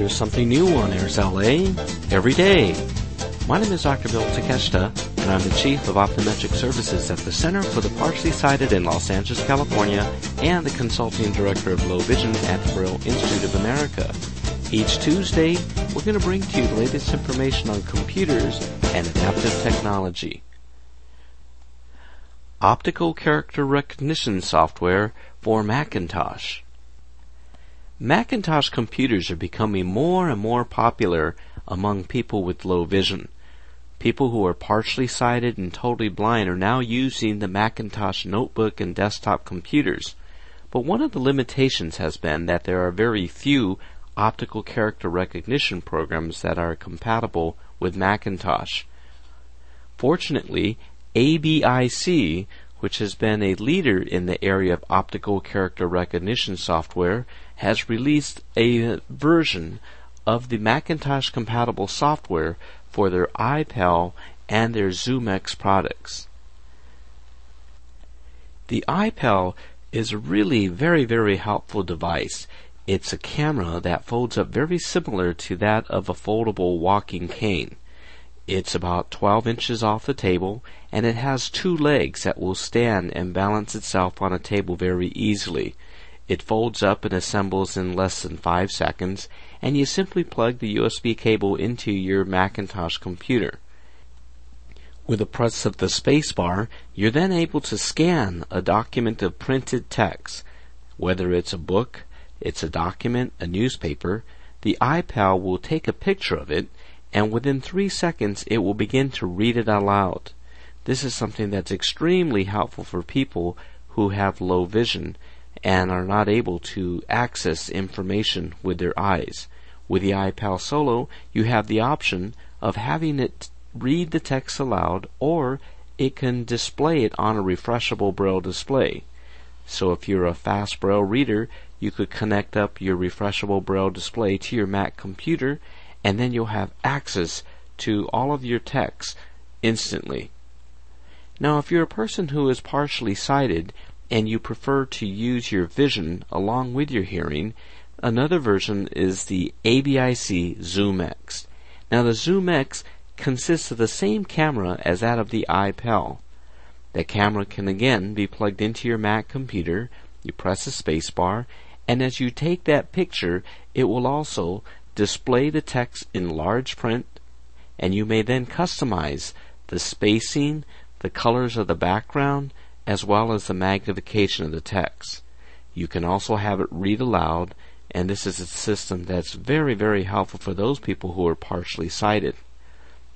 There's something new on Airs LA every day. My name is Dr. Bill Takeshita, and I'm the Chief of Optometric Services at the Center for the Partially Sighted in Los Angeles, California, and the Consulting Director of Low Vision at the Braille Institute of America. Each Tuesday, we're going to bring to you the latest information on computers and adaptive technology. Optical Character Recognition Software for Macintosh. Macintosh computers are becoming more and more popular among people with low vision. People who are partially sighted and totally blind are now using the Macintosh notebook and desktop computers. But one of the limitations has been that there are very few optical character recognition programs that are compatible with Macintosh. Fortunately, ABiSee, which has been a leader in the area of optical character recognition software, has released a version of the Macintosh compatible software for their EyePal and their ZoomEx products. The EyePal is a really very, very helpful device. It's a camera that folds up very similar to that of a foldable walking cane. It's about 12 inches off the table and it has two legs that will stand and balance itself on a table very easily. It folds up and assembles in less than 5 seconds, and you simply plug the USB cable into your Macintosh computer. With the press of the spacebar, you're then able to scan a document of printed text. Whether it's a book, it's a document, a newspaper, the EyePal will take a picture of it, and within three seconds it will begin to read it aloud. This is something that's extremely helpful for people who have low vision and are not able to access information with their eyes. With the EyePal Solo, you have the option of having it read the text aloud or it can display it on a refreshable braille display. So if you're a fast braille reader, you could connect up your refreshable braille display to your Mac computer and then you'll have access to all of your text instantly. Now if you're a person who is partially sighted, and you prefer to use your vision along with your hearing, another version is the ABiSee ZoomEx. Now the ZoomEx consists of the same camera as that of the EyePal. The camera can again be plugged into your Mac computer. You press the spacebar, and as you take that picture, it will also display the text in large print, and you may then customize the spacing, the colors of the background, as well as the magnification of the text. You can also have it read aloud, and this is a system that's very, very helpful for those people who are partially sighted.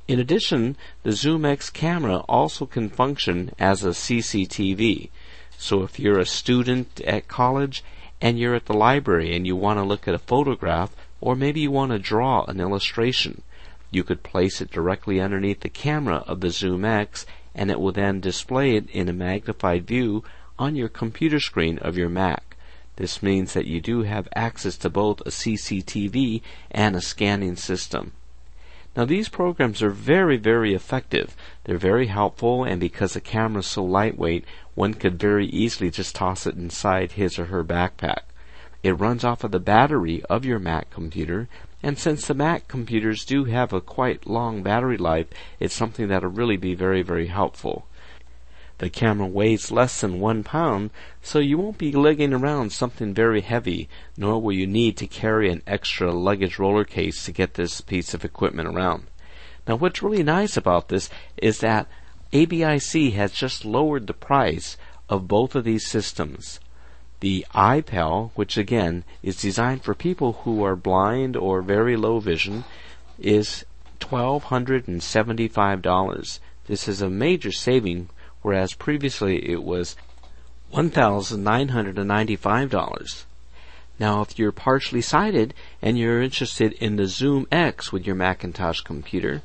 In addition, the ZoomEx camera also can function as a CCTV. So if you're a student at college and you're at the library and you want to look at a photograph, or maybe you want to draw an illustration, you could place it directly underneath the camera of the ZoomEx and it will then display it in a magnified view on your computer screen of your Mac. This means that you do have access to both a CCTV and a scanning system. Now these programs are very, very effective. They're very helpful and because the camera is so lightweight, one could very easily just toss it inside his or her backpack. It runs off of the battery of your Mac computer and since the Mac computers do have a quite long battery life, it's something that'll really be very, very helpful. The camera weighs less than one pound, so you won't be lugging around something very heavy, nor will you need to carry an extra luggage roller case to get this piece of equipment around. Now what's really nice about this is that ABiSee has just lowered the price of both of these systems. The EyePal, which again is designed for people who are blind or very low vision, is $1,275. This is a major saving, whereas previously it was $1,995. Now, if you're partially sighted and you're interested in the ZoomEx with your Macintosh computer,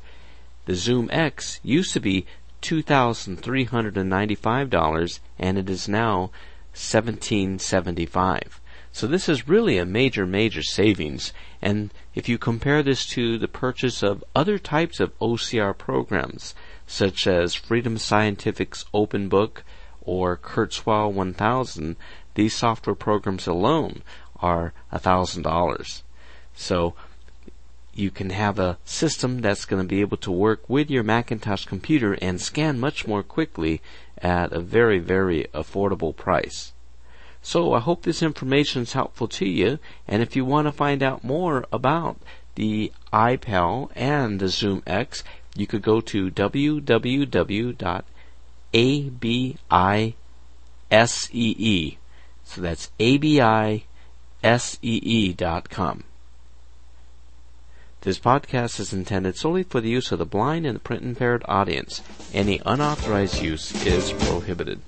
the ZoomEx used to be $2,395 and it is now 1775. So this is really a major, major savings. And if you compare this to the purchase of other types of OCR programs, such as Freedom Scientific's OpenBook or Kurzweil 1000, these software programs alone are $1,000. So you can have a system that's going to be able to work with your Macintosh computer and scan much more quickly at a very, very affordable price. So I hope this information is helpful to you, and if you want to find out more about the EyePal and the ZoomEx, you could go to www.abisee. So that's abisee.com. This podcast is intended solely for the use of the blind and the print impaired audience. Any unauthorized use is prohibited.